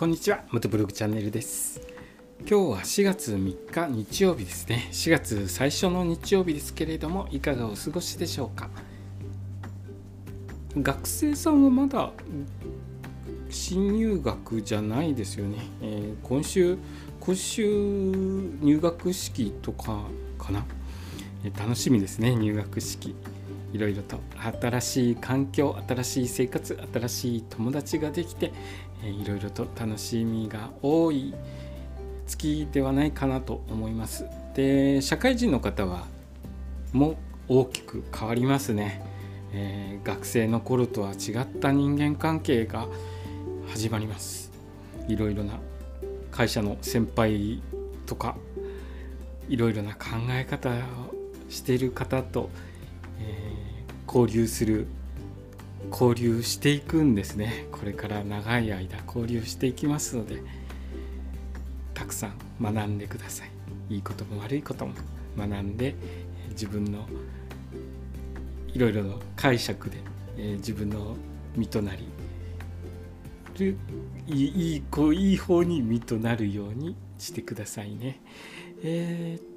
こんにちは元ブログチャンネルです。今日は4月3日日曜日ですね。4月最初の日曜日ですけれどもいかがお過ごしでしょうか？学生さんはまだ新入学じゃないですよね、えー、今週今週入学式とかかな、楽しみですね入学式。いろいろと新しい環境新しい生活新しい友達ができていろいろと楽しみが多い月ではないかなと思います。で社会人の方はも大きく変わりますね、えー、学生の頃とは違った人間関係が始まります。いろいろな会社の先輩とかいろいろな考え方をしている方とえ交流する交流していくんですねこれから長い間交流していきますのでたくさん学んでくださいいいことも悪いことも学んで自分のいろいろな解釈で、えー、自分の身となりるいいこういい方に身となるようにしてくださいね。えー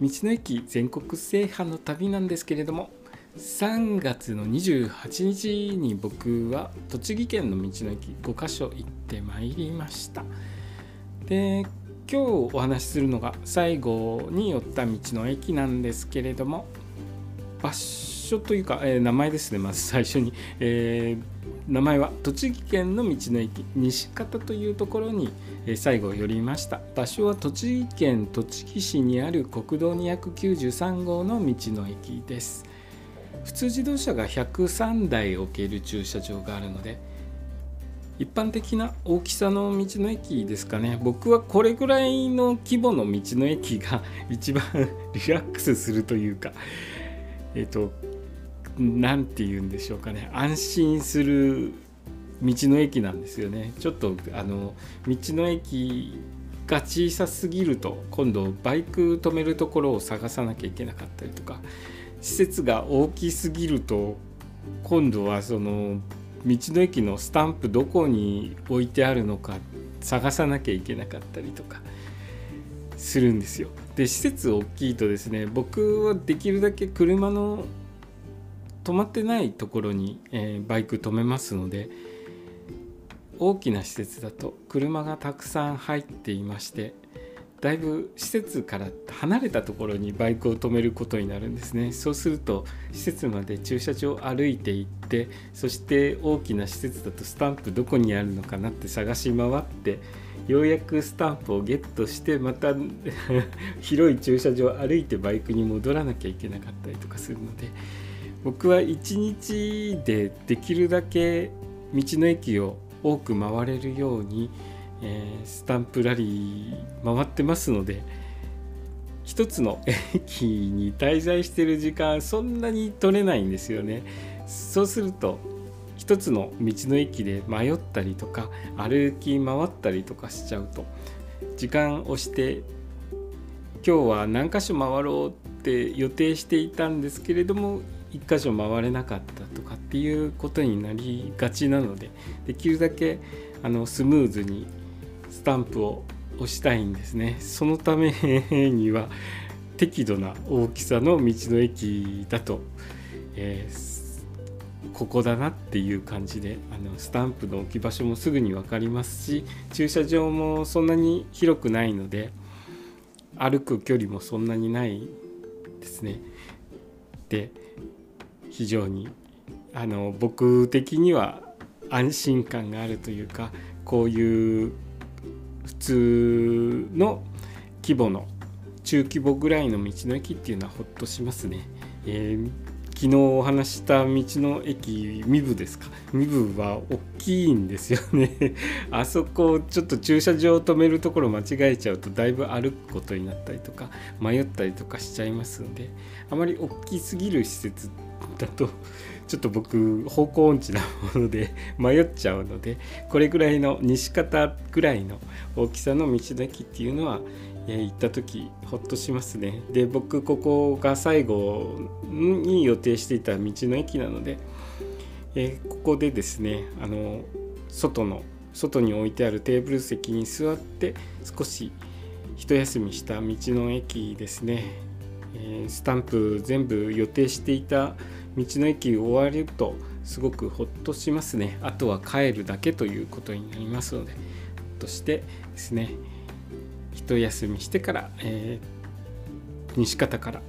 道の駅全国制覇の旅なんですけれども3月の28日に僕は栃木県の道の駅5カ所行ってまいりました。で今日お話しするのが最後に寄った道の駅なんですけれども場所というか、えー、名前ですね。まず最初に、えー、名前は栃木県の道の駅西方というところに、え、最後寄りました。場所は栃木県栃木市にある国道293号の道の駅です。普通自動車が103台置ける駐車場があるので一般的な大きさの道の駅ですかね。僕はこれぐらいの規模の道の駅が 一番 リラックスするというかえっ、ー、と何て言うんでしょうかね。安心する道の駅なんですよね。ちょっとあの道の駅が小さすぎると今度バイク止めるところを探さなきゃいけなかったりとか。施設が大きすぎると今度はその道の駅のスタンプどこに置いてあるのか探さなきゃいけなかったりとかするんですよ。で施設大きいとですね僕はできるだけ車の止まってないところに、えー、バイク止めますので大きな施設だと車がたくさん入っていましてだいぶ施設から離れたところにバイクを止めることになるんですね。そうすると施設まで駐車場を歩いていってそして大きな施設だとスタンプどこにあるのかなって探し回ってようやくスタンプをゲットしてまた 広い駐車場を歩いてバイクに戻らなきゃいけなかったりとかするので僕は一日でできるだけ道の駅を多く回れるように、えー、スタンプラリー回ってますので一つの 駅に滞在してる時間そんなに取れないんですよね。そうすると一つの道の駅で迷ったりとか歩き回ったりとかしちゃうと時間をして今日は何箇所回ろうって予定していたんですけれども1箇所回れなかったとかっていうことになりがちなのでできるだけあのスムーズにスタンプを押したいんですねそのためには適度な大きさの道の駅だと、えー、ここだなっていう感じであのスタンプの置き場所もすぐに分かりますし駐車場もそんなに広くないので歩く距離もそんなにないですね。で非常にあの僕的には安心感があるというかこういう普通の規模の中規模ぐらいの道の駅っていうのはほっとしますね。えー、昨日お話した道の駅身部ですか？身部は大きいんですよね あそこちょっと駐車場を止めるところ間違えちゃうとだいぶ歩くことになったりとか迷ったりとかしちゃいますのであまり大きすぎる施設だと ちょっと僕方向音痴なもので 迷っちゃうのでこれぐらいの西方ぐらいの大きさの道の駅っていうのは行った時ほっとしますね。で僕ここが最後に予定していた道の駅なので、えここでですねあの外の外に置いてあるテーブル席に座って少し一休みした道の駅ですね、え、スタンプ全部予定していた道の駅終わるとすごくほっとしますね。あとは帰るだけということになりますのでほっとしてですね一休みしてから、えー、西方から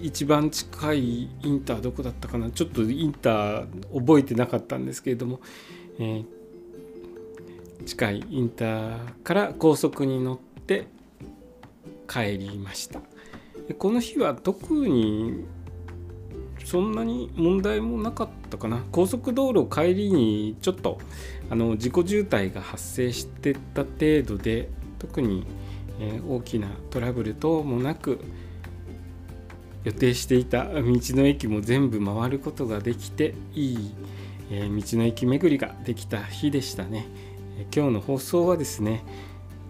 一番近いインターどこだったかな？ちょっとインター覚えてなかったんですけれども、えー、近いインターから高速に乗って帰りました。この日は特にそんなに問題もなかったかな。高速道路帰りにちょっとあの自己渋滞が発生してた程度で特に、え、大きなトラブル等もなく予定していた道の駅も全部回ることができていい、え、道の駅巡りができた日でしたね、え、今日の放送はですね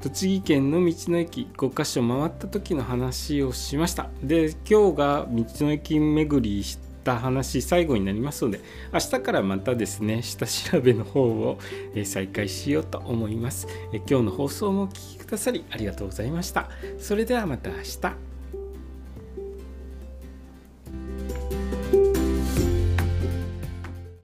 栃木県の道の駅5か所回った時の話をしました。で今日が道の駅巡りした話最後になりますので明日からまたですね下調べの方を再開しようと思います。今日の放送もお聴きくださりありがとうございました。それではまた明日。